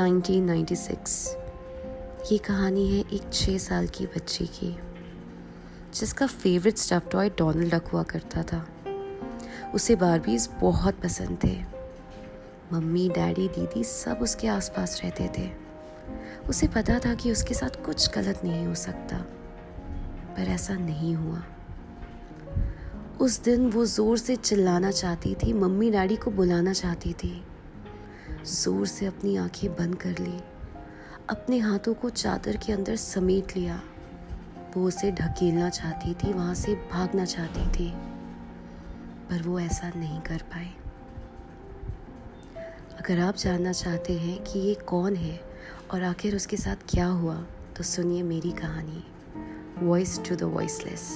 1996 ये कहानी है एक छः साल की बच्ची की, जिसका favourite stuff toy Donald Duck हुआ करता था। उसे बारबीज बहुत पसंद थे। मम्मी, डैडी, दीदी सब उसके आसपास रहते थे। उसे पता था कि उसके साथ कुछ गलत नहीं हो सकता, पर ऐसा नहीं हुआ। उस दिन वो ज़ोर से चिल्लाना चाहती थी, मम्मी, डैडी को बुलाना चाहती थी। ज़ोर से अपनी आँखें बंद कर ली। अपने हाथों को चादर के अंदर समेट लिया। वो उसे ढकेलना चाहती थी, वहाँ से भागना चाहती थी। पर वो ऐसा नहीं कर पाए अगर आप जानना चाहते हैं कि ये कौन है और आखिर उसके साथ क्या हुआ तो सुनिए मेरी कहानी। Voice to the voiceless